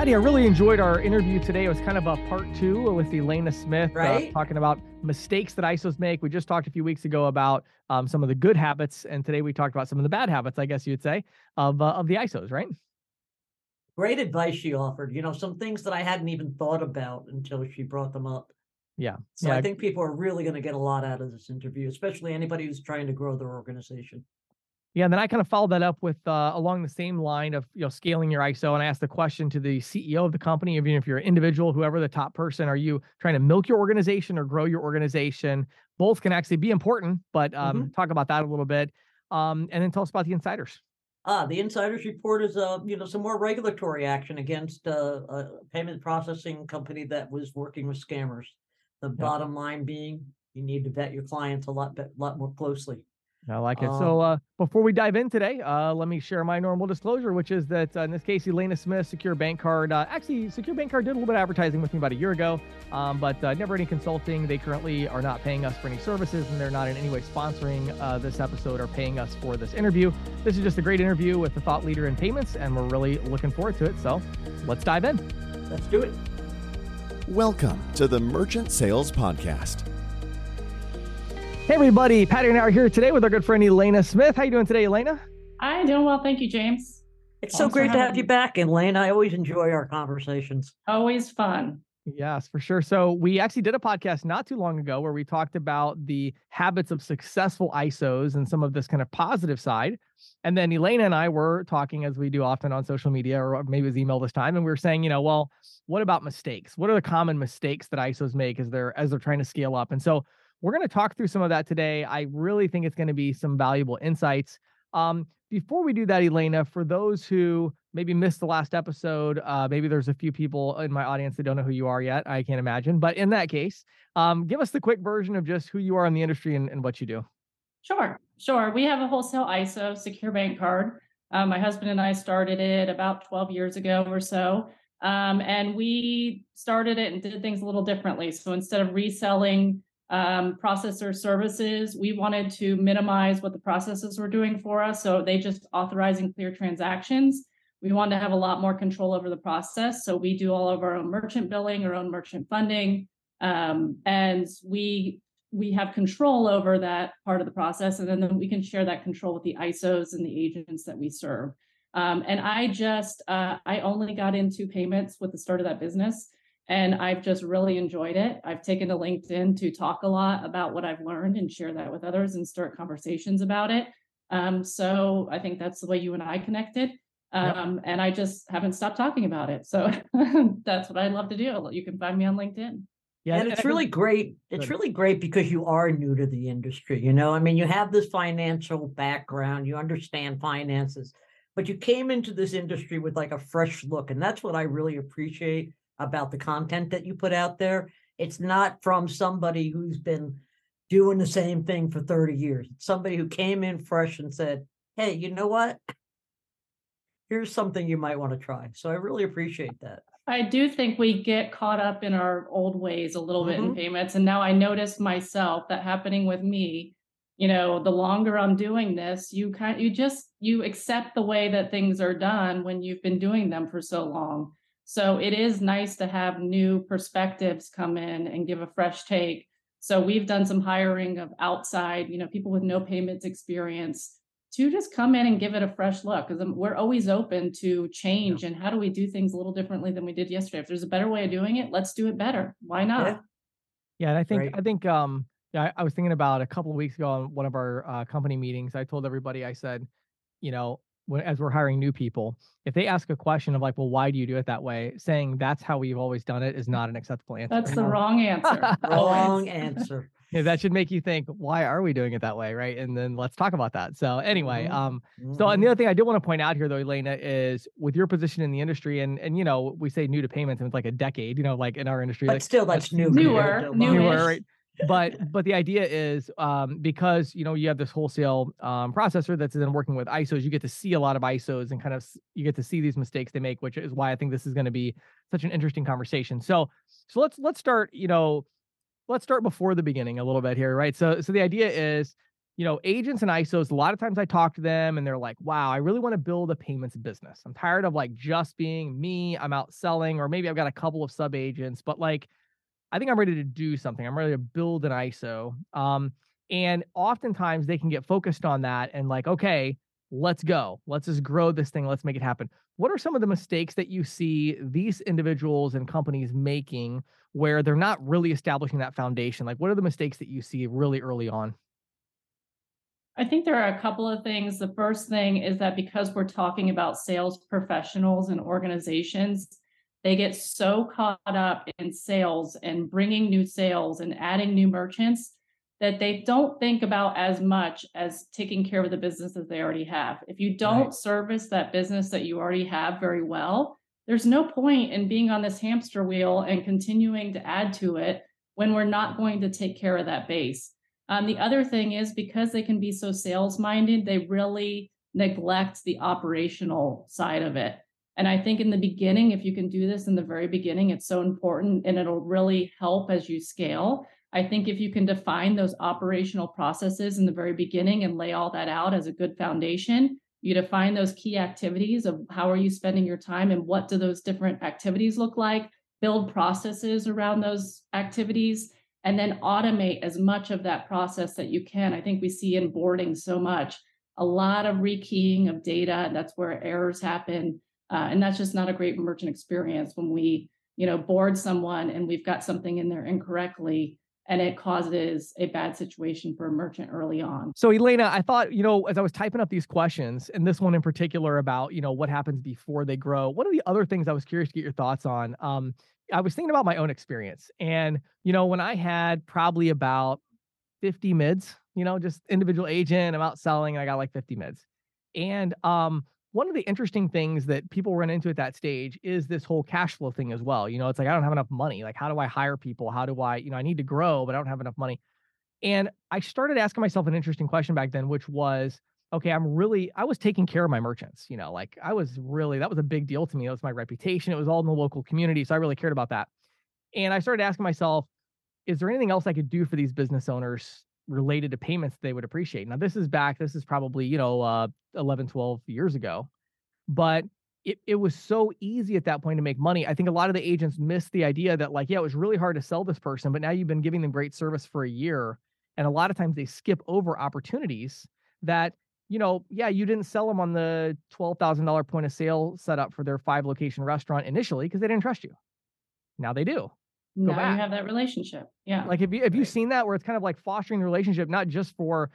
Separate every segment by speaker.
Speaker 1: Patti, I really enjoyed our interview today. It was kind of a part two with Elaina Smith,
Speaker 2: right?
Speaker 1: uh, talking about mistakes that ISOs make. We just talked a few weeks ago about um, some of the good habits, and today we talked about some of the bad habits, I guess you'd say, of uh, of the ISOs, right?
Speaker 2: Great advice she offered. You know, some things that I hadn't even thought about until she brought them up.
Speaker 1: Yeah.
Speaker 2: So
Speaker 1: yeah.
Speaker 2: I think people are really going to get a lot out of this interview, especially anybody who's trying to grow their organization.
Speaker 1: Yeah, and then I kind of followed that up with uh, along the same line of you know scaling your ISO, and I asked the question to the CEO of the company, even if you're an individual, whoever the top person, are you trying to milk your organization or grow your organization? Both can actually be important, but um,
Speaker 2: Mhm.
Speaker 1: talk about that a little bit, um, and then tell us about the insiders.
Speaker 2: Ah, the insiders report is uh, you know, some more regulatory action against uh, a payment processing company that was working with scammers. The bottom line being, you need to vet your clients a lot, lot more closely.
Speaker 1: I like it. so
Speaker 2: Um,
Speaker 1: uh, before we dive in today, uh, let me share my normal disclosure, which is that uh, in this case, Elaina Smith, Secure Bancard. Uh, actually, Secure Bancard did a little bit of advertising with me about a year ago, um, but uh, never any consulting. They currently are not paying us for any services, and they're not in any way sponsoring uh, this episode or paying us for this interview. This is just a great interview with the thought leader in payments, and we're really looking forward to it. So let's dive in.
Speaker 2: Let's do it.
Speaker 3: Welcome to the Merchant Sales Podcast.
Speaker 1: Hey, everybody. Patti and I are here today with our good friend Elaina Smith. How you doing today, Elaina?
Speaker 4: I'm doing well. Thank you, James.
Speaker 2: It's so
Speaker 4: Thanks for
Speaker 2: great to have you
Speaker 4: me.
Speaker 2: back, Elaina. I always enjoy our conversations.
Speaker 4: Always fun.
Speaker 1: Yes, for sure. So we actually did a podcast not too long ago where we talked about the habits of successful ISOs and some of this kind of positive side. And then Elaina and I were talking as we do often on social media, or maybe it was email this time, and we were saying, you know, well, what about mistakes? What are the common mistakes that ISOs make as they're as they're trying to scale up? And so we're going to talk through some of that today. I really think it's going to be some valuable insights. Um, before we do that, Elaina, for those who maybe missed the last episode, uh, maybe there's a few people in my audience that don't know who you are yet. I can't imagine. But in that case, um, give us the quick version of just who you are in the industry and, and what you do.
Speaker 4: Sure, sure. We have a wholesale ISO Secure Bancard. Um, my husband and I started it about 12 years ago or so. Um, and we started it and did things a little differently. So instead of reselling um, processor services, we wanted to minimize what the processors were doing for us. So they just authorizing clear transactions. We wanted to have a lot more control over the process. So we do all of our own merchant billing, our own merchant funding. Um, and we we have control over that part of the process, and then we can share that control with the ISOs and the agents that we serve. Um, and I just uh, I only got into payments with the start of that business, and I've just really enjoyed it. I've taken to LinkedIn to talk a lot about what I've learned and share that with others and start conversations about it. Um, so I think that's the way you and I connected.
Speaker 1: Yep.
Speaker 4: Um, and I just haven't stopped talking about it. So that's what I love to do. You can find me on LinkedIn.
Speaker 1: Yeah,
Speaker 2: and it's really great. It's really great because you are new to the industry. You know, I mean, you have this financial background, you understand finances, but you came into this industry with like a fresh look. And that's what I really appreciate about the content that you put out there. It's not from somebody who's been doing the same thing for 30 years. It's somebody who came in fresh and said, Hey, you know what? Here's something you might want to try. So I really appreciate that.
Speaker 4: I do think we get caught up in our old ways a little bit in
Speaker 2: Mhm.
Speaker 4: payments. And now I notice myself that happening with me, you know, the longer I'm doing this, you kind you just you accept the way that things are done when you've been doing them for so long. So it is nice to have new perspectives come in and give a fresh take. So we've done some hiring of outside, you know, people with no payments experience to just come in and give it a fresh look because we're always open to change and how do we do things a little differently than we did yesterday if there's a better way of doing it let's do it better why not
Speaker 2: Yeah.
Speaker 1: Yeah, and I think
Speaker 2: Right.
Speaker 1: I think um yeah, I, I was thinking about a couple of weeks ago on one of our uh, company meetings. I told everybody, I said, you know, when as we're hiring new people, if they ask a question of like, well, why do you do it that way? Saying that's how we've always done it is not an acceptable answer.
Speaker 4: that's the wrong answer
Speaker 2: Wrong answer.
Speaker 1: Yeah, that should make you think, why are we doing it that way, right? And then let's talk about that. So anyway,
Speaker 2: Mhm.
Speaker 1: um, so and the other thing I did want to point out here though, Elaina, is with your position in the industry, and and you know, we say new to payments, and it's like a decade, you know, like in our industry,
Speaker 2: but
Speaker 1: like
Speaker 2: still, that's new.
Speaker 4: Newer,
Speaker 2: compared to a lot
Speaker 4: newish.
Speaker 2: of-
Speaker 1: newer, right? But but the idea is um, because you know you have this wholesale um, processor that's then working with ISOs, you get to see a lot of ISOs and kind of you get to see these mistakes they make, which is why I think this is going to be such an interesting conversation. So so let's let's start you know let's start before the beginning a little bit here, right? So so the idea is you know, agents and ISOs, a lot of times I talk to them and they're like, wow, I really want to build a payments business. I'm tired of like just being me. I'm out selling, or maybe I've got a couple of sub agents, but like, I think I'm ready to do something. I'm ready to build an ISO. Um, and oftentimes they can get focused on that and like, okay, let's go. Let's just grow this thing. Let's make it happen. What are some of the mistakes that you see these individuals and companies making where they're not really establishing that foundation? Like, what are the mistakes that you see really early on?
Speaker 4: I think there are a couple of things. The first thing is that because we're talking about sales professionals and organizations, they get so caught up in sales and bringing new sales and adding new merchants that they don't think about as much as taking care of the business that they already have. If you don't right. service that business that you already have very well, there's no point in being on this hamster wheel and continuing to add to it when we're not going to take care of that base. Um, the other thing is because they can be so sales minded, they really neglect the operational side of it. And I think in the beginning, if you can do this in the very beginning, it's so important and it'll really help as you scale. I think if you can define those operational processes in the very beginning and lay all that out as a good foundation, you define those key activities of how are you spending your time and what do those different activities look like, build processes around those activities, and then automate as much of that process that you can. I think we see in boarding so much, a lot of rekeying of data, and that's where errors happen. Uh, and that's just not a great merchant experience when we, you know, board someone and we've got something in there incorrectly and it causes a bad situation for a merchant early on.
Speaker 1: So Elaina, I thought, you know, as I was typing up these questions and this one in particular about, you know, what happens before they grow, one of the other things I was curious to get your thoughts on, um, I was thinking about my own experience. And, you know, when I had probably about 50 mids, you know, just individual agent, I'm out selling and I got like 50 mids. And um, one of the interesting things that people run into at that stage is this whole cash flow thing as well. You know, it's like I don't have enough money. Like, how do I hire people? How do I, you know, I need to grow, but I don't have enough money. And I started asking myself an interesting question back then, which was, okay, I'm really, I was taking care of my merchants, you know, like I was really, that was a big deal to me. It was my reputation. It was all in the local community. So I really cared about that. And I started asking myself, is there anything else I could do for these business owners related to payments they would appreciate? Now, this is back, this is probably, you know, uh, 11, 12 years ago, but it, it was so easy at that point to make money. I think a lot of the agents missed the idea that, like, yeah, it was really hard to sell this person, but now you've been giving them great service for a year. And a lot of times they skip over opportunities that you know, yeah, you didn't sell them on the $12,000 point of sale setup for their five location restaurant initially because they didn't trust you. Now they do.
Speaker 4: Go now back. you have that relationship. Yeah.
Speaker 1: Like if you have you seen that where it's kind of like fostering the relationship, not just for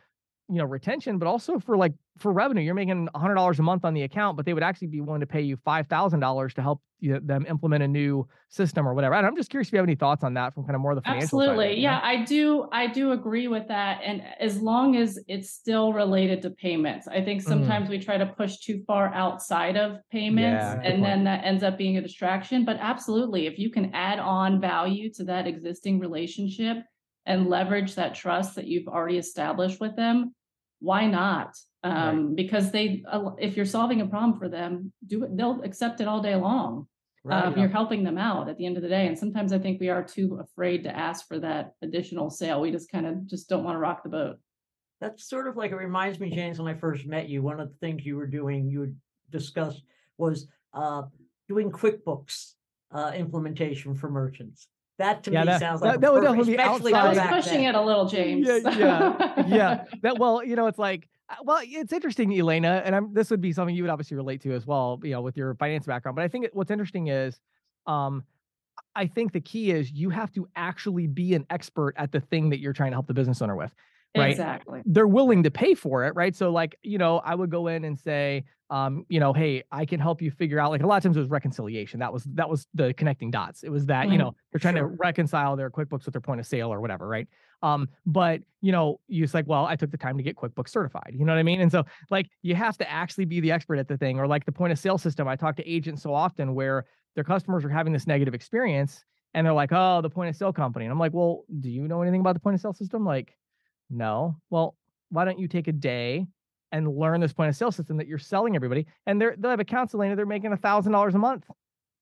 Speaker 1: you know retention but also for like for revenue you're making $100 a month on the account but they would actually be willing to pay you $5000 to help you know, them implement a new system or whatever and i'm just curious if you have any thoughts on that from kind of more of the financial
Speaker 4: absolutely yeah i do i do agree with that and as long as it's still related to payments i think mm-hmm. sometimes mm. we try to push too far outside of payments yeah, and then that ends up being a distraction but absolutely if you can add on value to that existing relationship and leverage that trust that you've already established with them, why not? Um, right. Because they, uh, if you're solving a problem for them, do it. They'll accept it all day long. Right. Um, you're helping them out at the end of the day. And sometimes I think we are too afraid to ask for that additional sale. We just kind of just don't want to rock the boat.
Speaker 2: That's sort of like it reminds me, James, when I first met you. One of the things you were doing, you discussed, was uh, doing QuickBooks uh, implementation for merchants. That to yeah, me that, sounds like that, that would definitely be outside.
Speaker 4: I was pushing then. it a little, James.
Speaker 1: Yeah, yeah, yeah. That well, you know, it's like well, it's interesting, Elaina, and I'm, this would be something you would obviously relate to as well, you know, with your finance background. But I think what's interesting is, um, I think the key is you have to actually be an expert at the thing that you're trying to help the business owner with right?
Speaker 4: Exactly.
Speaker 1: They're willing to pay for it, right? So like, you know, I would go in and say, um, you know, hey, I can help you figure out like a lot of times it was reconciliation. That was that was the connecting dots. It was that, mm-hmm. you know, they're trying sure. to reconcile their QuickBooks with their point of sale or whatever, right? Um, but you know, you like, well, I took the time to get QuickBooks certified. You know what I mean? And so like you have to actually be the expert at the thing, or like the point of sale system. I talk to agents so often where their customers are having this negative experience and they're like, oh, the point of sale company. And I'm like, well, do you know anything about the point of sale system? Like, no. Well, why don't you take a day and learn this point of sale system that you're selling everybody? And they're they'll have a accounts, Elaina, they're making a thousand dollars a month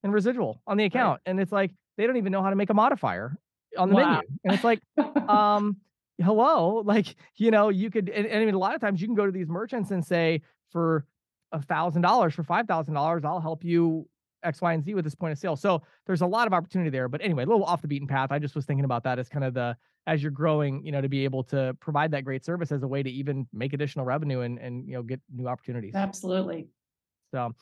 Speaker 1: in residual on the account. Right. And it's like they don't even know how to make a modifier on the wow. menu. And it's like, um, hello, like, you know, you could, and, and I mean, a lot of times you can go to these merchants and say, for a thousand dollars, for five thousand dollars, I'll help you X, Y, and Z with this point of sale. So there's a lot of opportunity there. But anyway, a little off the beaten path. I just was thinking about that as kind of the as you're growing, you know, to be able to provide that great service as a way to even make additional revenue and and you know get new opportunities.
Speaker 4: Absolutely.
Speaker 1: So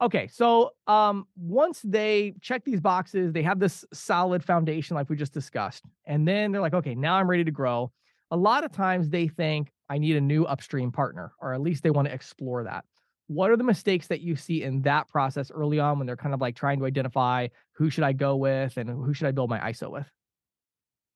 Speaker 1: okay, so um once they check these boxes, they have this solid foundation like we just discussed, and then they're like, okay, now I'm ready to grow. A lot of times they think I need a new upstream partner, or at least they want to explore that what are the mistakes that you see in that process early on when they're kind of like trying to identify who should I go with and who should I build my ISO with?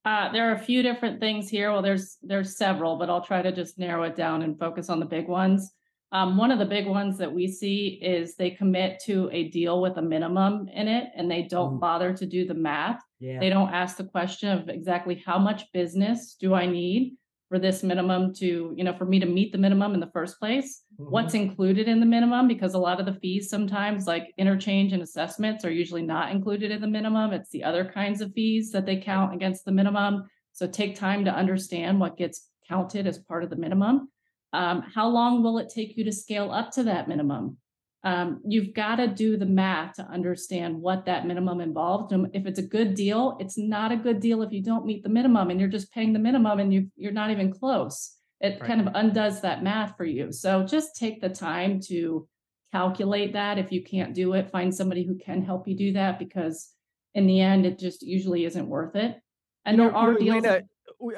Speaker 4: Uh, there are a few different things here. Well, there's there's several, but I'll try to just narrow it down and focus on the big ones. Um, one of the big ones that we see is they commit to a deal with a minimum in it, and they don't Ooh. bother to do the math. Yeah. They don't ask the question of exactly how much business do I need for this minimum to, you know, for me to meet the minimum in the first place, mm-hmm. what's included in the minimum, because a lot of the fees sometimes, like interchange and assessments, are usually not included in the minimum. It's the other kinds of fees that they count against the minimum. So take time to understand what gets counted as part of the minimum. Um, how long will it take you to scale up to that minimum? Um, you've got to do the math to understand what that minimum involves. And if it's a good deal, it's not a good deal if you don't meet the minimum and you're just paying the minimum and you you're not even close. It right. kind of undoes that math for you. So just take the time to calculate that. If you can't do it, find somebody who can help you do that because in the end, it just usually isn't worth it. And you know, there are deals.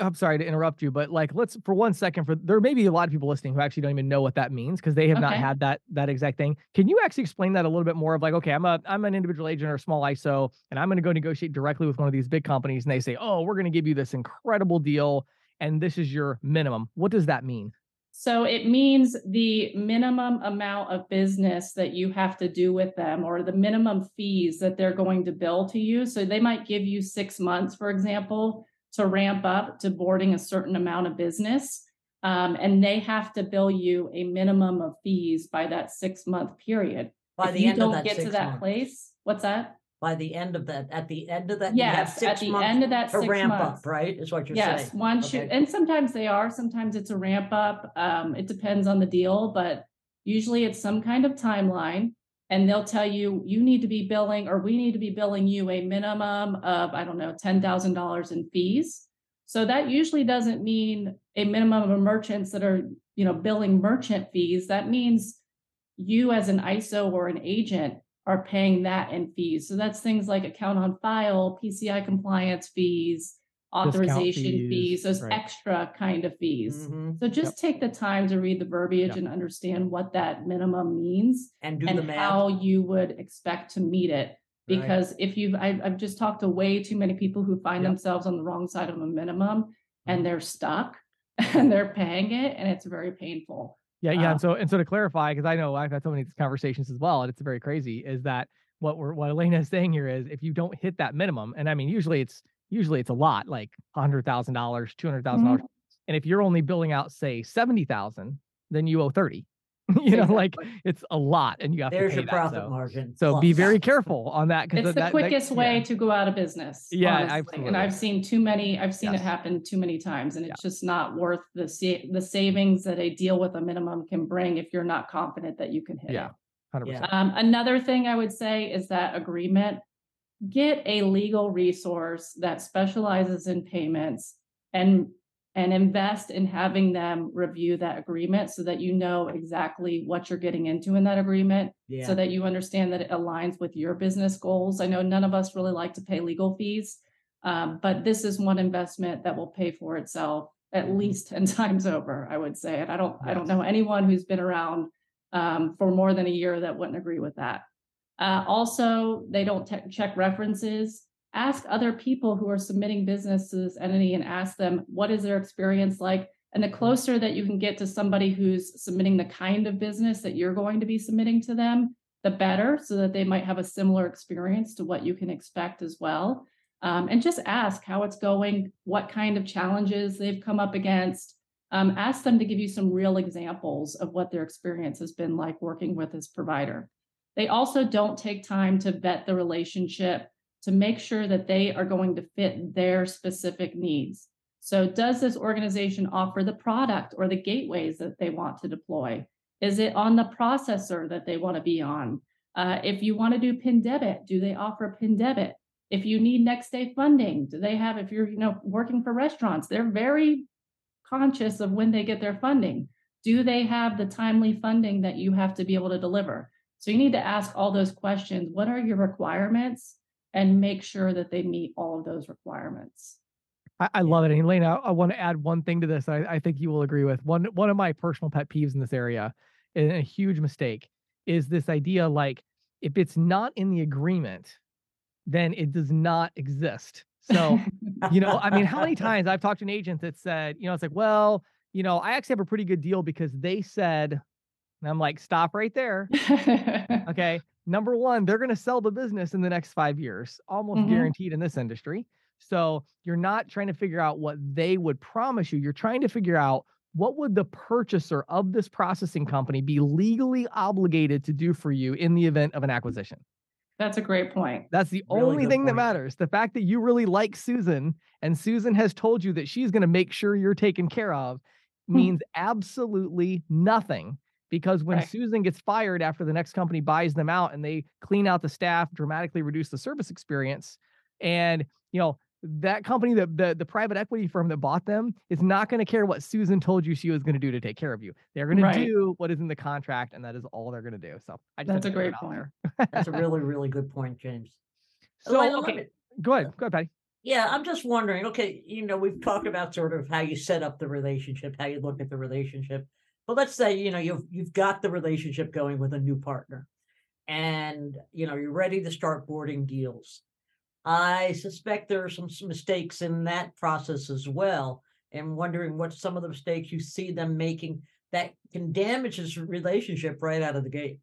Speaker 1: I'm sorry to interrupt you, but like let's for one second for there may be a lot of people listening who actually don't even know what that means because they have okay. not had that that exact thing. Can you actually explain that a little bit more of like, okay, I'm a I'm an individual agent or a small ISO, and I'm going to go negotiate directly with one of these big companies, and they say, oh, we're going to give you this incredible deal, and this is your minimum. What does that mean?
Speaker 4: So it means the minimum amount of business that you have to do with them or the minimum fees that they're going to bill to you. So they might give you six months, for example, to ramp up to boarding a certain amount of business. Um, and they have to bill you a minimum of fees by that six month period. By if the you end don't of that get to that months. place, what's that?
Speaker 2: By the end of that, at the end of that,
Speaker 4: yes, at the end of that
Speaker 2: to ramp
Speaker 4: months.
Speaker 2: up, right? Is what you're
Speaker 4: yes,
Speaker 2: saying.
Speaker 4: Yes, once okay. and sometimes they are. Sometimes it's a ramp up. Um, it depends on the deal, but usually it's some kind of timeline and they'll tell you you need to be billing or we need to be billing you a minimum of i don't know $10000 in fees. So that usually doesn't mean a minimum of merchants that are you know billing merchant fees. That means you as an iso or an agent are paying that in fees. So that's things like account on file pci compliance fees authorization fees, fees, those right. extra kind of fees. Mm-hmm. So just yep. take the time to read the verbiage yep. and understand what that minimum means
Speaker 2: and,
Speaker 4: and how you would expect to meet it. Because right. if you've, I've, I've, just talked to way too many people who find yep. themselves on the wrong side of a minimum and mm-hmm. they're stuck and they're paying it and it's very painful.
Speaker 1: Yeah, yeah. Uh, and so and so to clarify, because I know I've had so many conversations as well, and it's very crazy, is that what we're what Elaina is saying here is if you don't hit that minimum, and I mean usually it's usually it's a lot, like hundred thousand dollars, two hundred thousand dollars. Mm-hmm. And if you're only billing out, say, seventy thousand, then you owe thirty. you know, like it's a lot, and you have
Speaker 2: There's
Speaker 1: to pay
Speaker 2: your
Speaker 1: that,
Speaker 2: profit
Speaker 1: so.
Speaker 2: margin.
Speaker 1: So plus. be very careful on that
Speaker 4: because it's the
Speaker 1: that,
Speaker 4: quickest
Speaker 1: that,
Speaker 4: way
Speaker 1: yeah.
Speaker 4: to go out of business.
Speaker 1: Yeah, honestly. absolutely.
Speaker 4: And I've seen too many. I've seen yes. it happen too many times, and it's yeah. just not worth the sa- the savings that a deal with a minimum can bring if you're not confident that you can hit
Speaker 1: yeah. Hundred yeah.
Speaker 4: Um, another thing I would say is that agreement get a legal resource that specializes in payments and and invest in having them review that agreement so that you know exactly what you're getting into in that agreement yeah. so that you understand that it aligns with your business goals i know none of us really like to pay legal fees um, but this is one investment that will pay for itself at mm-hmm. least 10 times over i would say and i don't yes. i don't know anyone who's been around um, for more than a year that wouldn't agree with that uh, also, they don't te- check references. Ask other people who are submitting business to this entity and ask them what is their experience like. And the closer that you can get to somebody who's submitting the kind of business that you're going to be submitting to them, the better, so that they might have a similar experience to what you can expect as well. Um, and just ask how it's going, what kind of challenges they've come up against. Um, ask them to give you some real examples of what their experience has been like working with this provider. They also don't take time to vet the relationship to make sure that they are going to fit their specific needs. So, does this organization offer the product or the gateways that they want to deploy? Is it on the processor that they want to be on? Uh, if you want to do PIN debit, do they offer PIN debit? If you need next day funding, do they have? If you're you know working for restaurants, they're very conscious of when they get their funding. Do they have the timely funding that you have to be able to deliver? So you need to ask all those questions. What are your requirements? And make sure that they meet all of those requirements.
Speaker 1: I, I love it. And Elaine, I, I, want to add one thing to this. I, I think you will agree with one one of my personal pet peeves in this area, and a huge mistake, is this idea like if it's not in the agreement, then it does not exist. So, you know, I mean, how many times I've talked to an agent that said, you know, it's like, well, you know, I actually have a pretty good deal because they said, and I'm like, stop right there. okay. Number one, they're going to sell the business in the next five years, almost mm-hmm. guaranteed in this industry. So you're not trying to figure out what they would promise you. You're trying to figure out what would the purchaser of this processing company be legally obligated to do for you in the event of an acquisition?
Speaker 4: That's a great point.
Speaker 1: That's the really only thing point. that matters. The fact that you really like Susan and Susan has told you that she's going to make sure you're taken care of hmm. means absolutely nothing because when right. Susan gets fired after the next company buys them out and they clean out the staff, dramatically reduce the service experience, and you know that company, the, the the private equity firm that bought them, is not going to care what Susan told you she was going to do to take care of you. They're going right. to do what is in the contract, and that is all they're going to do. So
Speaker 4: I just that's a great point.
Speaker 2: that's a really really good point, James.
Speaker 1: Oh, so okay, go ahead, go ahead, Patti.
Speaker 2: Yeah, I'm just wondering. Okay, you know, we've talked about sort of how you set up the relationship, how you look at the relationship. But let's say you know you've you've got the relationship going with a new partner, and you know you're ready to start boarding deals I suspect there are some mistakes in that process as well, and wondering what some of the mistakes you see them making that can damage this relationship right out of the gate.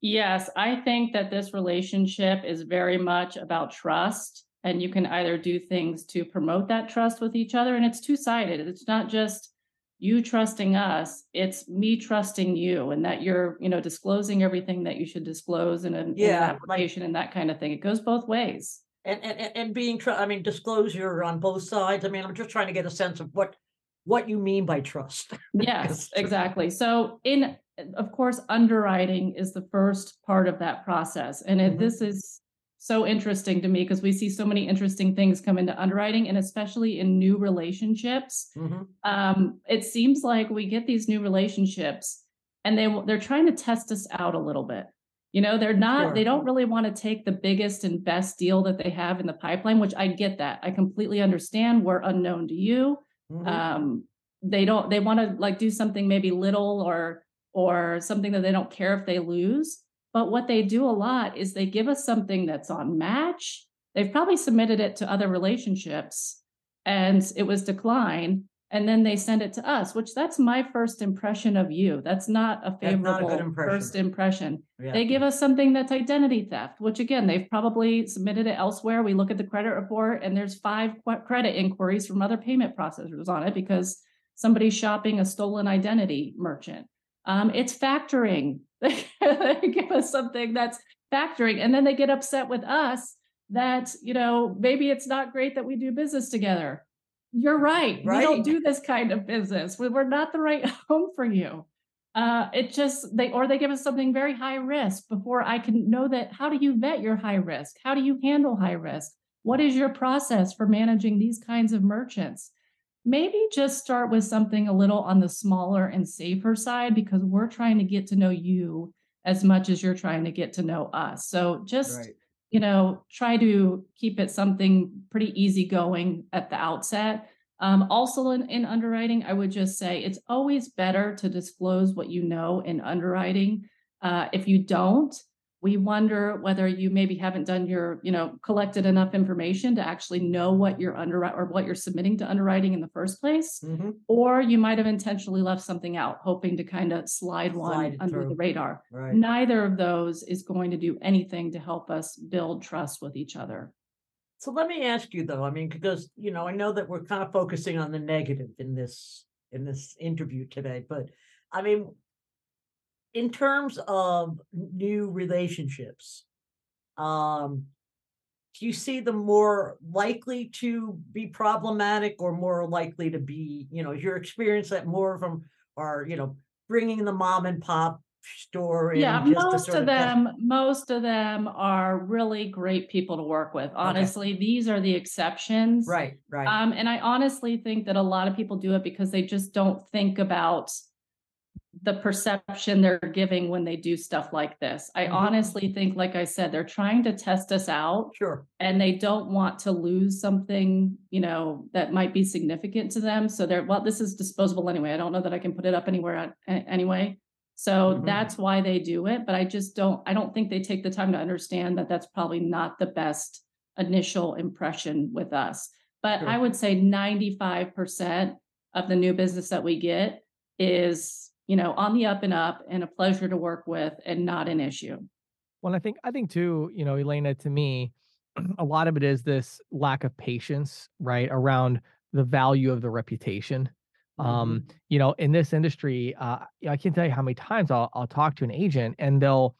Speaker 4: Yes, I think that this relationship is very much about trust, and you can either do things to promote that trust with each other, and it's two sided. It's not just you trusting us it's me trusting you and that you're you know disclosing everything that you should disclose in, a, yeah, in an application like, and that kind of thing. It goes both ways.
Speaker 2: And and, and being tr- i mean disclosure on both sides i mean i'm just trying to get a sense of what what you mean by trust.
Speaker 4: Yes exactly. So in of course underwriting is the first part of that process and mm-hmm. this is so interesting to me because we see so many interesting things come into underwriting and especially in new relationships mm-hmm. um, it seems like we get these new relationships and they they're trying to test us out a little bit you know they're not sure. they don't really want to take the biggest and best deal that they have in the pipeline which i get that i completely understand we're unknown to you mm-hmm. um, they don't they want to like do something maybe little or or something that they don't care if they lose but what they do a lot is they give us something that's on match. They've probably submitted it to other relationships and it was declined. And then they send it to us, which that's my first impression of you. That's not a favorable not a impression. first impression. Yeah. They give us something that's identity theft, which again, they've probably submitted it elsewhere. We look at the credit report and there's five credit inquiries from other payment processors on it because somebody's shopping a stolen identity merchant. Um, it's factoring. They give us something that's factoring, and then they get upset with us that you know maybe it's not great that we do business together. You're right. right. We don't do this kind of business. We're not the right home for you. Uh, it just they or they give us something very high risk before I can know that. How do you vet your high risk? How do you handle high risk? What is your process for managing these kinds of merchants? Maybe just start with something a little on the smaller and safer side because we're trying to get to know you as much as you're trying to get to know us. So just right. you know, try to keep it something pretty easy going at the outset. Um, also, in, in underwriting, I would just say it's always better to disclose what you know in underwriting. Uh, if you don't, we wonder whether you maybe haven't done your you know collected enough information to actually know what you're under or what you're submitting to underwriting in the first place mm-hmm. or you might have intentionally left something out hoping to kind of slide one slide under through. the radar right. neither of those is going to do anything to help us build trust with each other
Speaker 2: so let me ask you though i mean because you know i know that we're kind of focusing on the negative in this in this interview today but i mean in terms of new relationships, um, do you see them more likely to be problematic or more likely to be, you know, your experience that more of them are, you know, bringing the mom and pop store
Speaker 4: Yeah, most of
Speaker 2: of
Speaker 4: them, most of them are really great people to work with. Honestly, these are the exceptions.
Speaker 2: Right, right.
Speaker 4: Um, and I honestly think that a lot of people do it because they just don't think about the perception they're giving when they do stuff like this. I
Speaker 2: Mhm.
Speaker 4: honestly think, like I said, they're trying to test us out
Speaker 2: Sure.
Speaker 4: and they don't want to lose something, you know, that might be significant to them. So they're, well, this is disposable anyway. I don't know that I can put it up anywhere anyway. So
Speaker 2: Mhm.
Speaker 4: that's why they do it. But I just don't, I don't think they take the time to understand that that's probably not the best initial impression with us. But I would say 95% of the new business that we get is, you know, on the up and up and a pleasure to work with and not an issue.
Speaker 1: Well, I think I think too, you know, Elaina, to me, a lot of it is this lack of patience, right, around the value of the reputation. Um,
Speaker 2: Mhm.
Speaker 1: you know, in this industry, uh, I can't tell you how many times I'll I'll talk to an agent and they'll,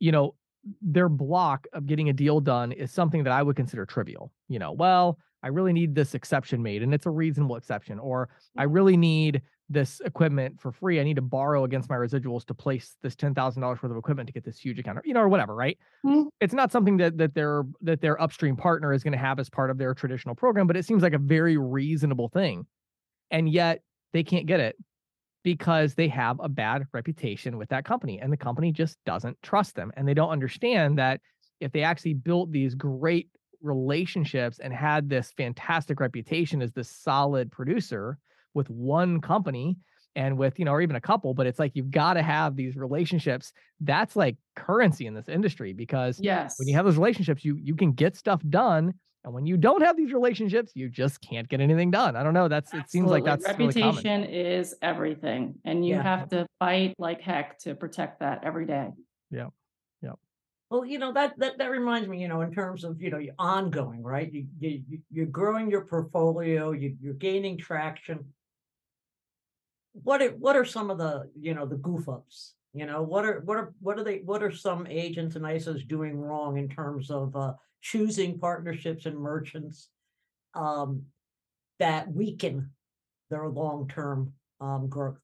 Speaker 1: you know, their block of getting a deal done is something that I would consider trivial. You know, well, I really need this exception made, and it's a reasonable exception, or I really need this equipment for free. I need to borrow against my residuals to place this ten thousand dollars worth of equipment to get this huge account, or, you know, or whatever, right?
Speaker 4: Mhm.
Speaker 1: It's not something that that their that their upstream partner is going to have as part of their traditional program, but it seems like a very reasonable thing, and yet they can't get it because they have a bad reputation with that company, and the company just doesn't trust them, and they don't understand that if they actually built these great relationships and had this fantastic reputation as this solid producer with one company and with you know or even a couple but it's like you've got to have these relationships that's like currency in this industry because
Speaker 4: Yes.
Speaker 1: when you have those relationships you you can get stuff done and when you don't have these relationships you just can't get anything done i don't know that's it seems like that's
Speaker 4: Absolutely.
Speaker 1: really
Speaker 4: reputation is everything, and you
Speaker 2: Yeah.
Speaker 4: have to fight like heck to protect that every day.
Speaker 2: Yeah yeah well, you know, that, that, that reminds me, you know, in terms of, you know, ongoing, right? You, you, you- you're growing your portfolio, you, you're gaining traction. What are, what are some of the, you know, the goof ups? You know, what are, what are, what are they, what are some agents and ISOs doing wrong in terms of, uh, choosing partnerships and merchants? Um, that weaken their long-term, um, growth?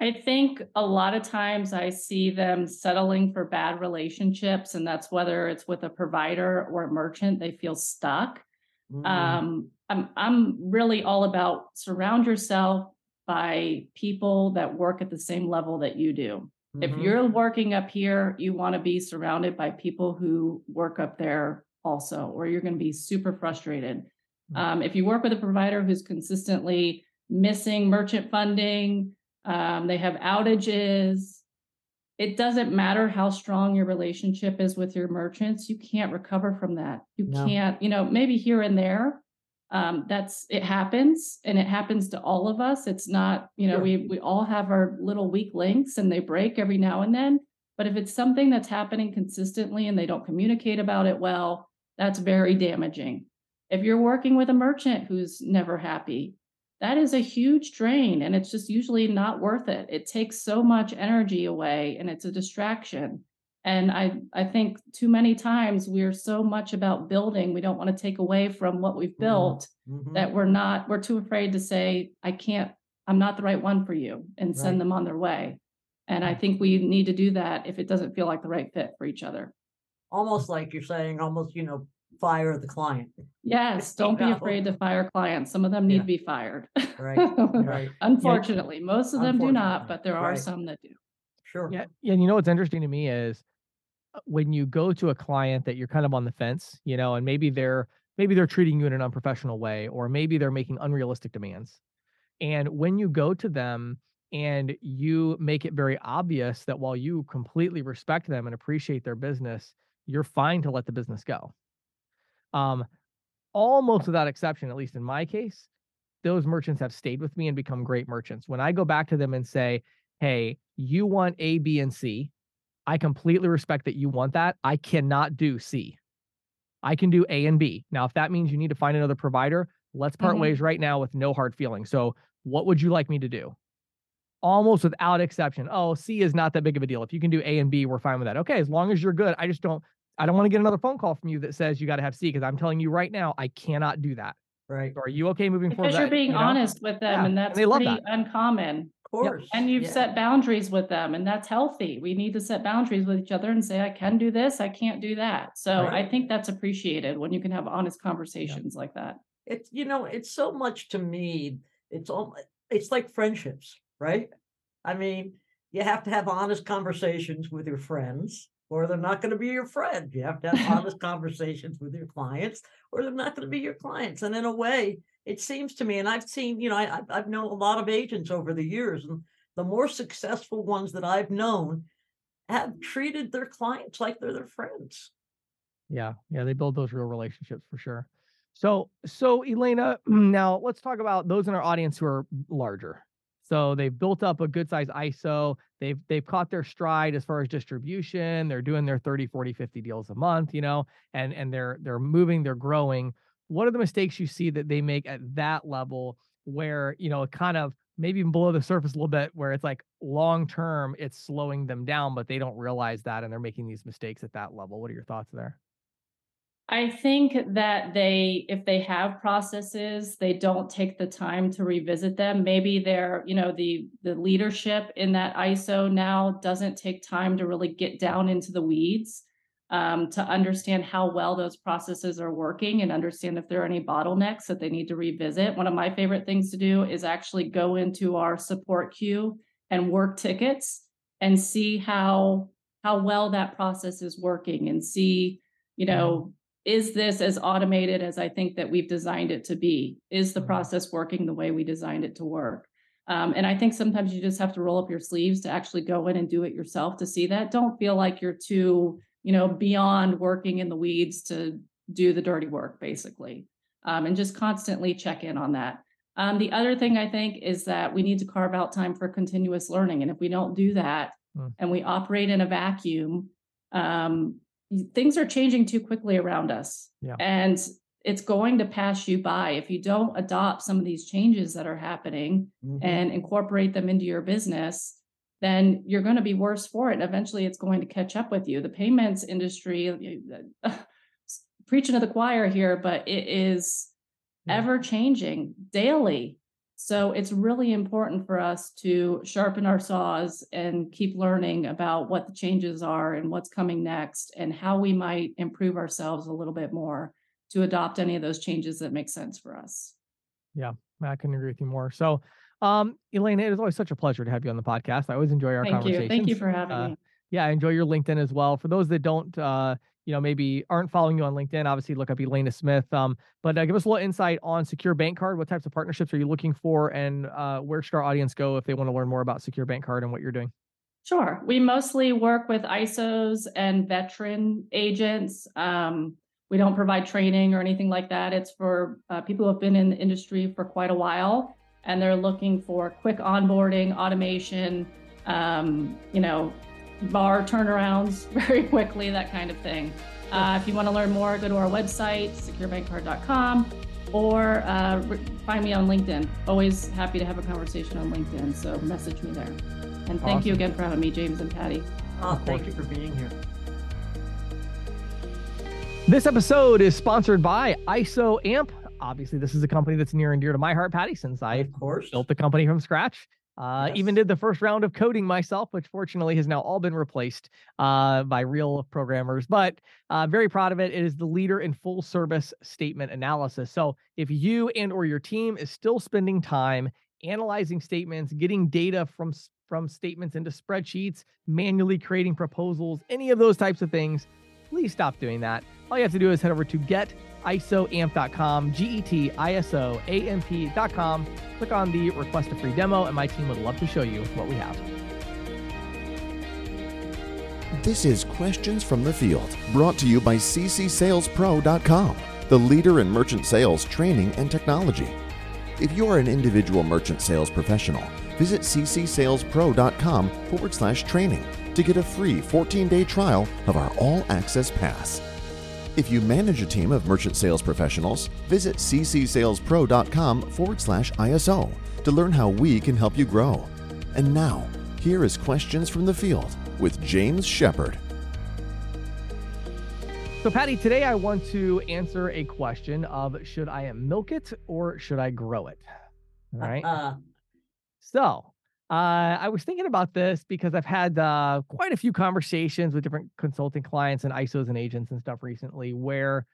Speaker 4: I think a lot of times I see them settling for bad relationships, and that's whether it's with a provider or a merchant, they feel stuck.
Speaker 2: Mm,
Speaker 4: Um, I'm I'm really all about surround yourself by people that work at the same level that you do. If
Speaker 2: mhm,
Speaker 4: you're working up here, you want to be surrounded by people who work up there also, or you're going to be super frustrated.
Speaker 1: Mm.
Speaker 4: Um, if you work with a provider who's consistently missing merchant funding, um, they have outages. It doesn't matter how strong your relationship is with your merchants, you can't recover from that. You
Speaker 2: No.
Speaker 4: can't, you know, maybe here and there. Um, that's it happens and it happens to all of us. It's not, you know,
Speaker 2: Sure.
Speaker 4: we we all have our little weak links and they break every now and then. But if it's something that's happening consistently and they don't communicate about it well, that's very damaging. If you're working with a merchant who's never happy, that is a huge drain and it's just usually not worth it. It takes so much energy away and it's a distraction. And I, I think too many times we're so much about building, we don't want to take away from what we've
Speaker 2: Mhm.
Speaker 4: built
Speaker 2: mhm.
Speaker 4: that we're not, we're too afraid to say, I can't, I'm not the right one for you and
Speaker 2: Right.
Speaker 4: send them on their way. And I think we need to do that if it doesn't feel like the right fit for each other.
Speaker 2: Almost like you're saying, almost, you know, fire the client,
Speaker 4: Yes, don't be afraid to fire clients. Some of them need
Speaker 2: Yeah.
Speaker 4: to be fired.
Speaker 2: right? Right,
Speaker 4: Unfortunately, most of them do not, but there are
Speaker 2: right.
Speaker 4: some that do.
Speaker 2: Sure.
Speaker 1: Yeah, yeah. And you know what's interesting to me is uh, when you go to a client that you're kind of on the fence, you know, and maybe they're maybe they're treating you in an unprofessional way, or maybe they're making unrealistic demands. And when you go to them and you make it very obvious that while you completely respect them and appreciate their business, you're fine to let the business go. Um, almost without exception, at least in my case, those merchants have stayed with me and become great merchants. When I go back to them and say, hey, you want A, B, and C. I completely respect that you want that. I cannot do C. I can do A and B. Now, if that means you need to find another provider, let's part
Speaker 4: Mhm.
Speaker 1: ways right now with no hard feelings. So, what would you like me to do? Almost without exception. Oh, C is not that big of a deal. If you can do A and B, we're fine with that. Okay, as long as you're good. I just don't I don't want to get another phone call from you that says you got to have C because I'm telling you right now, I cannot do that.
Speaker 2: Right.
Speaker 1: So are you okay moving forward?
Speaker 4: Because you're
Speaker 1: that,
Speaker 4: being
Speaker 1: you know?
Speaker 4: honest with them
Speaker 1: Yeah,
Speaker 4: and
Speaker 1: and
Speaker 4: that's
Speaker 1: they love
Speaker 4: pretty
Speaker 1: that.
Speaker 4: uncommon.
Speaker 2: Course.
Speaker 4: And you've
Speaker 2: yeah.
Speaker 4: set boundaries with them and that's healthy. We need to set boundaries with each other and say, I can do this, I can't do that. So I think that's appreciated when you can have honest conversations like that.
Speaker 2: it's you know it's so much to me it's all it's like friendships right i mean you have to have honest conversations with your friends or they're not going to be your friend you have to have honest conversations with your clients or they're not going to be your clients and in a way it seems to me and i've seen you know I, I've- known a lot of agents over the years and the more successful ones that i've known have treated their clients like they're their friends
Speaker 1: Yeah, yeah, they build those real relationships for sure. So, so Elaina, now let's talk about those in our audience who are larger. So they've built up a good size ISO. They've they've caught their stride as far as distribution. They're doing their 30, 40, 50 deals a month, you know, and and they're they're moving, they're growing. What are the mistakes you see that they make at that level where, you know, kind of maybe even below the surface a little bit where it's like long term it's slowing them down, but they don't realize that and they're making these mistakes at that level. What are your thoughts there?
Speaker 4: I think that they, if they have processes, they don't take the time to revisit them. Maybe they're, you know, the the leadership in that ISO now doesn't take time to really get down into the weeds um, to understand how well those processes are working and understand if there are any bottlenecks that they need to revisit. One of my favorite things to do is actually go into our support queue and work tickets and see how how well that process is working and see, you know, is this as automated as I think that we've designed it to be? Is the
Speaker 1: Mhm.
Speaker 4: process working the way we designed it to work? Um, and I think sometimes you just have to roll up your sleeves to actually go in and do it yourself to see that. Don't feel like you're too, you know, beyond working in the weeds to do the dirty work, basically. Um, and just constantly check in on that. Um, the other thing I think is that we need to carve out time for continuous learning. And if we don't do that
Speaker 1: Mm.
Speaker 4: and we operate in a vacuum, um, things are changing too quickly around us.
Speaker 1: Yeah.
Speaker 4: And it's going to pass you by if you don't adopt some of these changes that are happening
Speaker 2: Mhm.
Speaker 4: and incorporate them into your business, then you're going to be worse for it. Eventually it's going to catch up with you. The payments industry, preaching to the choir here, but it is
Speaker 1: Yeah.
Speaker 4: ever changing daily. So it's really important for us to sharpen our saws and keep learning about what the changes are and what's coming next and how we might improve ourselves a little bit more to adopt any of those changes that make sense for us.
Speaker 1: Yeah, I couldn't agree with you more. So, um, Elaina, it is always such a pleasure to have you on the podcast. I always enjoy our
Speaker 4: Thank you. Thank you for having
Speaker 1: Uh,
Speaker 4: me.
Speaker 1: yeah, I enjoy your LinkedIn as well. For those that don't, uh, you know, maybe aren't following you on LinkedIn, obviously look up Elaina Smith. Um, but uh, give us a little insight on Secure Bancard. What types of partnerships are you looking for, and uh, where should our audience go if they want to learn more about Secure Bancard and what you're doing?
Speaker 4: Sure. We mostly work with ISOs and veteran agents. Um, we don't provide training or anything like that. It's for uh, people who have been in the industry for quite a while and they're looking for quick onboarding, automation, um, you know, bar turnarounds very quickly, that kind of thing. Uh, if you want to learn more, go to our website, securebancard.com, or uh, find me on LinkedIn. Always happy to have a conversation on LinkedIn, so message me there. And thank you again for having me, James and Patti.
Speaker 2: Oh, thank you for being here.
Speaker 1: This episode is sponsored by ISO Amp. Obviously, this is a company that's near and dear to my heart, Patti, since I
Speaker 2: of course.
Speaker 1: built the company from scratch. Uh, Even did the first round of coding myself, which fortunately has now all been replaced uh, by real programmers. But uh, very proud of it. It is the leader in full service statement analysis. So if you and or your team is still spending time analyzing statements, getting data from from statements into spreadsheets, manually creating proposals, any of those types of things, please stop doing that. All you have to do is head over to getisoamp.com, G E T I S O A M P.com. Click on the request a free demo, and my team would love to show you what we have.
Speaker 3: This is Questions from the Field, brought to you by ccsalespro.com, the leader in merchant sales training and technology. If you are an individual merchant sales professional, visit ccsalespro.com forward slash training to get a free 14 day trial of our all access pass. If you manage a team of merchant sales professionals, visit ccsalespro.com forward slash ISO to learn how we can help you grow. And now, here is Questions from the Field with James Shepard.
Speaker 1: So, Patti, today I want to answer a question of should I milk it or should I grow it? All right.
Speaker 2: Uh,
Speaker 1: So, uh, I was thinking about this because I've had uh, quite a few conversations with different consulting clients and ISOs and agents and stuff recently where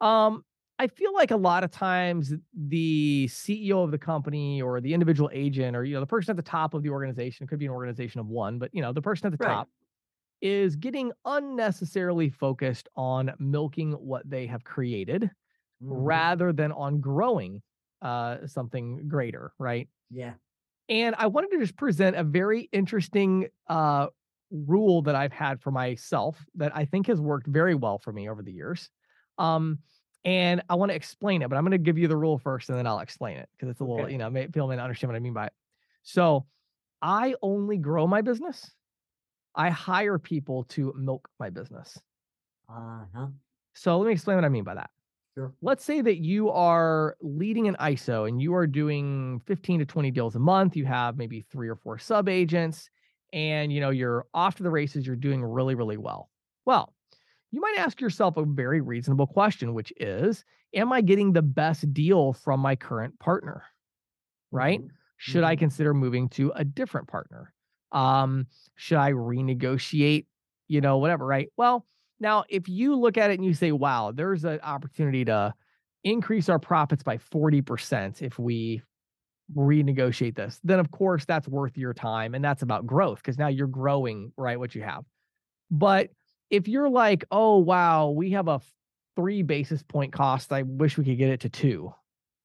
Speaker 1: um, I feel like a lot of times the CEO of the company or the individual agent or you know the person at the top of the organization could be an organization of one, but you know the person at the
Speaker 2: Right.
Speaker 1: top is getting unnecessarily focused on milking what they have created
Speaker 2: mhm,
Speaker 1: rather than on growing uh, something greater, right?
Speaker 2: Yeah.
Speaker 1: And I wanted to just present a very interesting uh, rule that I've had for myself that I think has worked very well for me over the years. Um, and I want to explain it, but I'm going to give you the rule first and then I'll explain it because it's a little,
Speaker 2: Okay.
Speaker 1: you know, may, people may not understand what I mean by it. So I only grow my business. I hire people to milk my business.
Speaker 2: Uh-huh.
Speaker 1: So let me explain what I mean by that.
Speaker 2: Sure.
Speaker 1: Let's say that you are leading an ISO and you are doing 15 to 20 deals a month. You have maybe three or four sub agents and you know you're off to the races, you're doing really really well. Well, you might ask yourself a very reasonable question which is am I getting the best deal from my current partner? Right?
Speaker 2: mhm,
Speaker 1: Should I
Speaker 2: Mhm.
Speaker 1: consider moving to a different partner? Um, should I renegotiate, you know, whatever, right? Well, now if you look at it and you say, wow, there's an opportunity to increase our profits by 40% if we renegotiate this, then of course that's worth your time and that's about growth because now you're growing, right? What you have. But if you're like, oh, wow, we have a three basis point cost, I wish we could get it to two,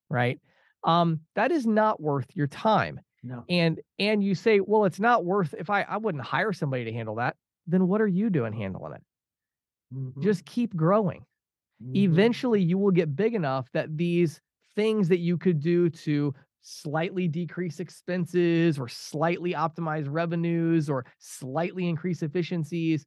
Speaker 1: right? Um, that is not worth your time
Speaker 2: No.
Speaker 1: and and you say well it's not worth if i i wouldn't hire somebody to handle that then what are you doing handling it
Speaker 2: mhm,
Speaker 1: just keep growing.
Speaker 2: Mhm,
Speaker 1: eventually you will get big enough that these things that you could do to slightly decrease expenses or slightly optimize revenues or slightly increase efficiencies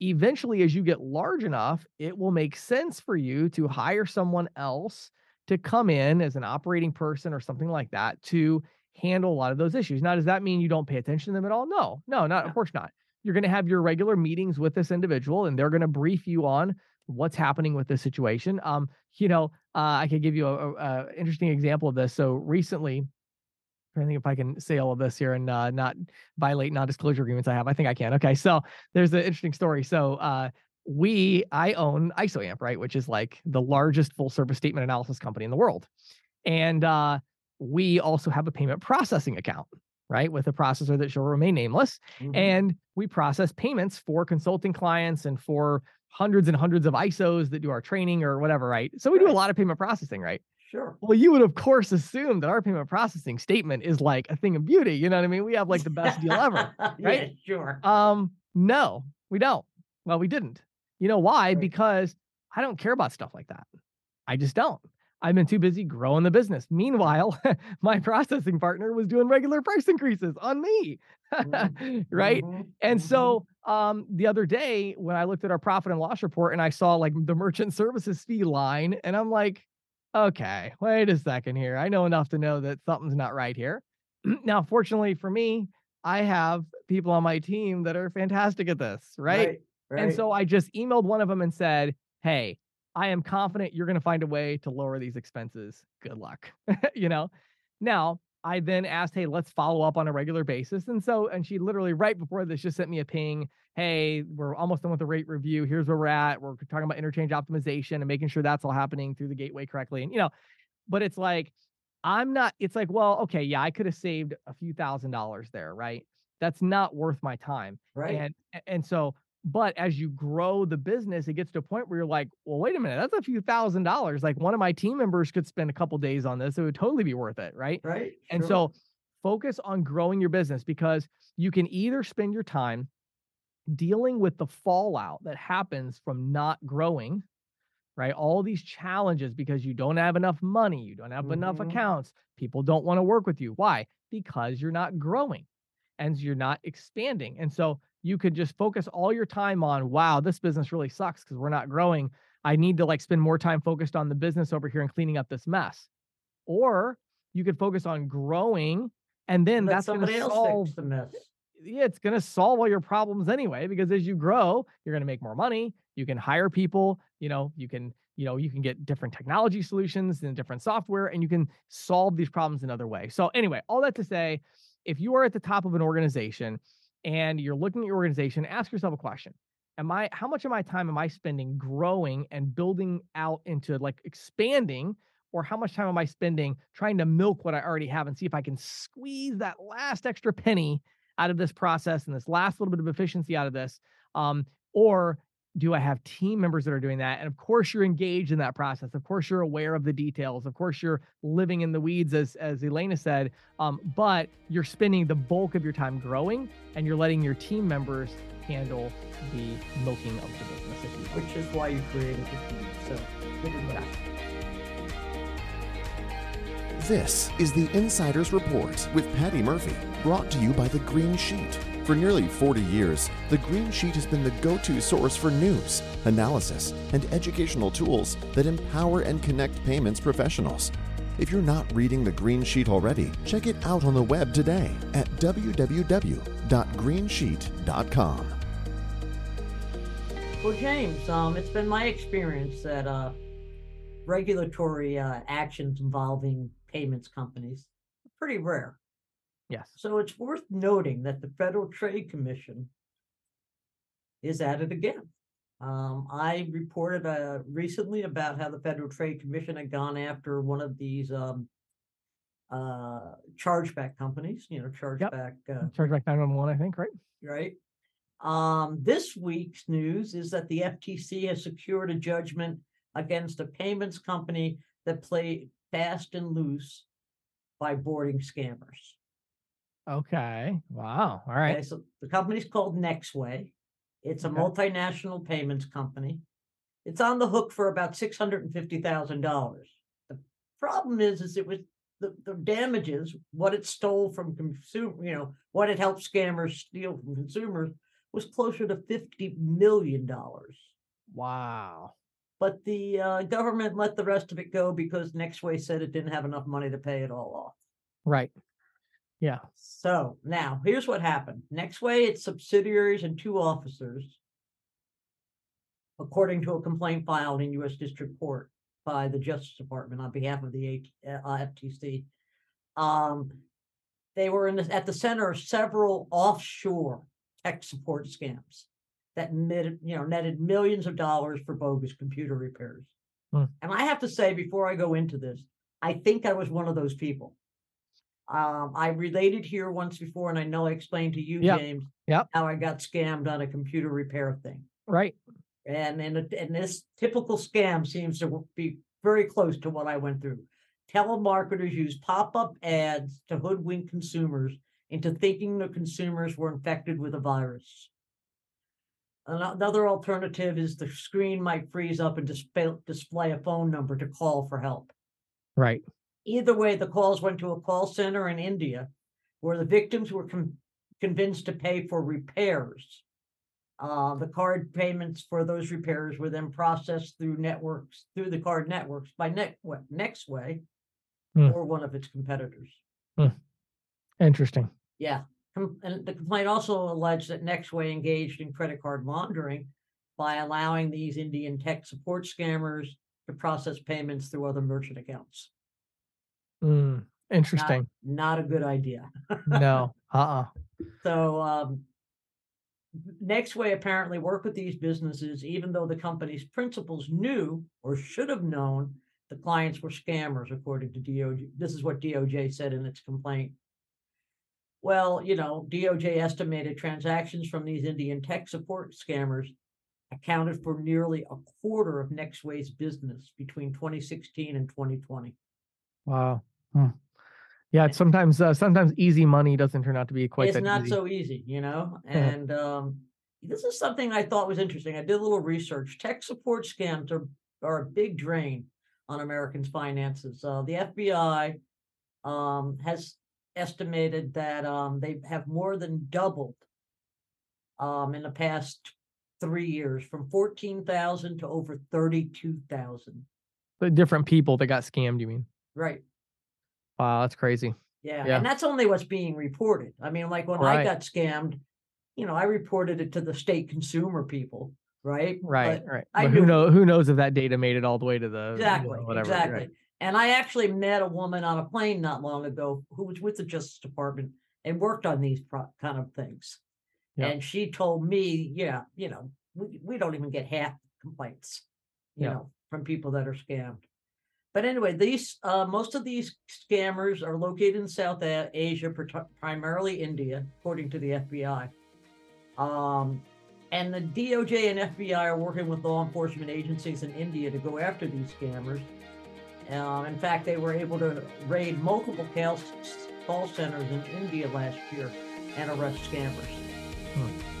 Speaker 1: eventually as you get large enough it will make sense for you to hire someone else to come in as an operating person or something like that to handle a lot of those issues. Now does that mean you don't pay attention to them at all? No. No not
Speaker 2: No.
Speaker 1: of course not you're going to have your regular meetings with this individual and they're going to brief you on what's happening with this situation um you know uh, i could give you a, a, a interesting example of this so recently I think if I can say all of this here and uh, not violate non-disclosure agreements I have. I think I can. Okay, so there's an interesting story. So uh, we, I own ISOAMP, right, which is like the largest full-service statement analysis company in the world, and uh, we also have a payment processing account, right, with a processor that shall remain nameless,
Speaker 2: mhm,
Speaker 1: and we process payments for consulting clients and for hundreds and hundreds of ISOs that do our training or whatever, right? So we do a lot of payment processing, right?
Speaker 2: Sure.
Speaker 1: Well, you would of course assume that our payment processing statement is like a thing of beauty. You know what I mean? We have like the best deal ever.
Speaker 2: Yeah,
Speaker 1: right?
Speaker 2: sure.
Speaker 1: Um, no, we don't. Well, we didn't. You know why?
Speaker 2: Right.
Speaker 1: Because I don't care about stuff like that. I just don't. I've been too busy growing the business. Meanwhile, my processing partner was doing regular price increases on me.
Speaker 2: Mhm,
Speaker 1: right?
Speaker 2: mhm,
Speaker 1: And
Speaker 2: mhm.
Speaker 1: so um the other day when I looked at our profit and loss report and I saw like the merchant services fee line and I'm like, okay, wait a second here. I know enough to know that something's not right here. now, fortunately for me, I have people on my team that are fantastic at this, right?
Speaker 2: right.
Speaker 1: And so I just emailed one of them and said, Hey, I am confident you're going to find a way to lower these expenses. Good luck. you know, now I then asked, Hey, let's follow up on a regular basis. And so, and she literally right before this just sent me a ping. Hey, we're almost done with the rate review. Here's where we're at. We're talking about interchange optimization and making sure that's all happening through the gateway correctly. And, you know, but it's like, I'm not, it's like, well, okay, yeah, I could have saved a few thousand dollars there, right? That's not worth my time.
Speaker 2: right.
Speaker 1: And and so, but as you grow the business, it gets to a point where you're like, well, wait a minute, that's a few thousand dollars. Like one of my team members could spend a couple days on this. It would totally be worth it, right?
Speaker 2: right.
Speaker 1: And
Speaker 2: sure.
Speaker 1: so focus on growing your business because you can either spend your time dealing with the fallout that happens from not growing, right? All these challenges because you don't have enough money, you don't have enough
Speaker 2: Mhm.
Speaker 1: accounts, people don't want to work with you. Why? Because you're not growing and you're not expanding. And so you could just focus all your time on, wow, this business really sucks because we're not growing. I need to like spend more time focused on the business over here and cleaning up this mess. Or you could focus on growing and then
Speaker 2: Let
Speaker 1: that's going to solve
Speaker 2: the mess.
Speaker 1: yeah, it's going to solve all your problems anyway because as you grow, you're going to make more money. You can hire people, you know, you can, you know, you can get different technology solutions and different software and you can solve these problems another way. So anyway, all that to say, if you are at the top of an organization and you're looking at your organization, ask yourself a question. Am I how much of my time am I spending growing and building out into like expanding or how much time am I spending trying to milk what I already have and see if I can squeeze that last extra penny out of this process and this last little bit of efficiency out of this? Um, or do I have team members that are doing that? And of course, you're engaged in that process. Of course, you're aware of the details. Of course, you're living in the weeds, as as Elaina said. Um, but you're spending the bulk of your time growing, and you're letting your team members handle the milking of the business.
Speaker 2: Which is why you created the team. So good enough.
Speaker 3: This is the Insider's Report with Patti Murphy, brought to you by The Green Sheet. For nearly 40 years, The Green Sheet has been the go to source for news, analysis, and educational tools that empower and connect payments professionals. If you're not reading The Green Sheet already, check it out on the web today at www.greensheet.com.
Speaker 2: Well, James, um, it's been my experience that uh, regulatory uh, actions involving payments companies are pretty rare.
Speaker 1: Yes.
Speaker 2: So it's worth noting that the Federal Trade Commission is at it again. Um, I reported uh, recently about how the Federal Trade Commission had gone after one of these um, uh, chargeback companies, you know, chargeback, uh,
Speaker 1: Chargeback 911, I think, right?
Speaker 2: right? Um, this week's news is that the FTC has secured a judgment against a payments company that played fast and loose by boarding scammers.
Speaker 1: Okay. Wow. All right.
Speaker 2: Okay, so the company's called Nextway. It's a
Speaker 1: Okay.
Speaker 2: multinational payments company. It's on the hook for about six hundred and fifty thousand dollars. The problem is, is it was the, the damages, what it stole from consumer, you know, what it helped scammers steal from consumers was closer to fifty million dollars.
Speaker 1: Wow.
Speaker 2: But the uh, government let the rest of it go because Nextway said it didn't have enough money to pay it all off.
Speaker 1: Right. Yeah.
Speaker 2: So now here's what happened. Nextway, its subsidiaries and two officers, according to a complaint filed in U.S. District Court by the Justice Department on behalf of the uh, FTC, um, they were in the, at the center of several offshore tech support scams that netted, you know, netted millions of dollars for bogus computer repairs.
Speaker 1: Hmm.
Speaker 2: And I have to say, before I go into this, I think I was one of those people. Um, I related here once before, and I know I explained to you,
Speaker 1: Yep.
Speaker 2: James,
Speaker 1: Yep.
Speaker 2: how I got scammed on a computer repair thing.
Speaker 1: Right.
Speaker 2: And and, and this typical scam seems to be very close to what I went through. Telemarketers use pop-up ads to hoodwink consumers into thinking the consumers were infected with a virus. Another alternative is the screen might freeze up and display, display a phone number to call for help.
Speaker 1: Right.
Speaker 2: Either way, the calls went to a call center in India where the victims were con- convinced to pay for repairs. Uh, the card payments for those repairs were then processed through networks, through the card networks by Net, what, Nextway
Speaker 1: Hmm.
Speaker 2: or one of its competitors.
Speaker 1: Interesting.
Speaker 2: Yeah. Com- And the complaint also alleged that Nextway engaged in credit card laundering by allowing these Indian tech support scammers to process payments through other merchant accounts.
Speaker 1: Mm, interesting.
Speaker 2: Not a good idea.
Speaker 1: no. Uh-uh.
Speaker 2: So um, Nextway apparently worked with these businesses, even though the company's principals knew or should have known the clients were scammers, according to DOJ. This is what DOJ said in its complaint. Well, you know, DOJ estimated transactions from these Indian tech support scammers accounted for nearly a quarter of Nextway's business between 2016 and 2020.
Speaker 1: Wow. Hmm. Yeah, it's sometimes uh, sometimes easy money doesn't turn out to be quite
Speaker 2: it's not
Speaker 1: easy.
Speaker 2: so easy, you know. And um, this is something I thought was interesting. I did a little research. Tech support scams are are a big drain on Americans' finances. Uh, the FBI um, has estimated that um, they have more than doubled um, in the past three years, from fourteen thousand to over thirty-two thousand.
Speaker 1: The different people that got scammed, you mean?
Speaker 2: Right.
Speaker 1: Wow, that's crazy.
Speaker 2: Yeah.
Speaker 1: Yeah.
Speaker 2: And that's only what's being reported. I mean, like when I got scammed, you know, I reported it to the state consumer people, right?
Speaker 1: Right,
Speaker 2: But
Speaker 1: right.
Speaker 2: I
Speaker 1: But who knows who knows if that data made it all the way to the you know,
Speaker 2: Exactly,
Speaker 1: whatever.
Speaker 2: exactly.
Speaker 1: right.
Speaker 2: And I actually met a woman on a plane not long ago who was with the Justice Department and worked on these pro- kind of things.
Speaker 1: Yep.
Speaker 2: And she told me, yeah, you know, we, we don't even get half complaints, you
Speaker 1: Yep.
Speaker 2: know, from people that are scammed. But anyway, these uh, most of these scammers are located in South Asia, primarily India, according to the FBI. Um, and the DOJ and FBI are working with law enforcement agencies in India to go after these scammers. Um, in fact, they were able to raid multiple call, call centers in India last year and arrest scammers.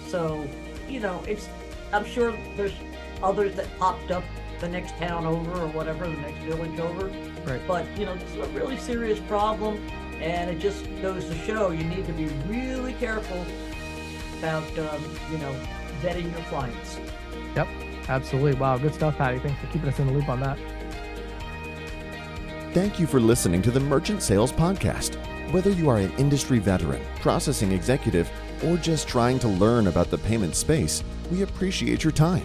Speaker 2: So, you know, it's I'm sure there's others that popped up the next town over or whatever, the next village over.
Speaker 1: Right.
Speaker 2: But you know, this is a really serious problem, and it just goes to show you need to be really careful about um, you know vetting your clients.
Speaker 1: Yep, absolutely. Wow, good stuff, Patti. Thanks for keeping us in the loop on that.
Speaker 3: Thank you for listening to the Merchant Sales Podcast. Whether you are an industry veteran, processing executive, or just trying to learn about the payment space, we appreciate your time.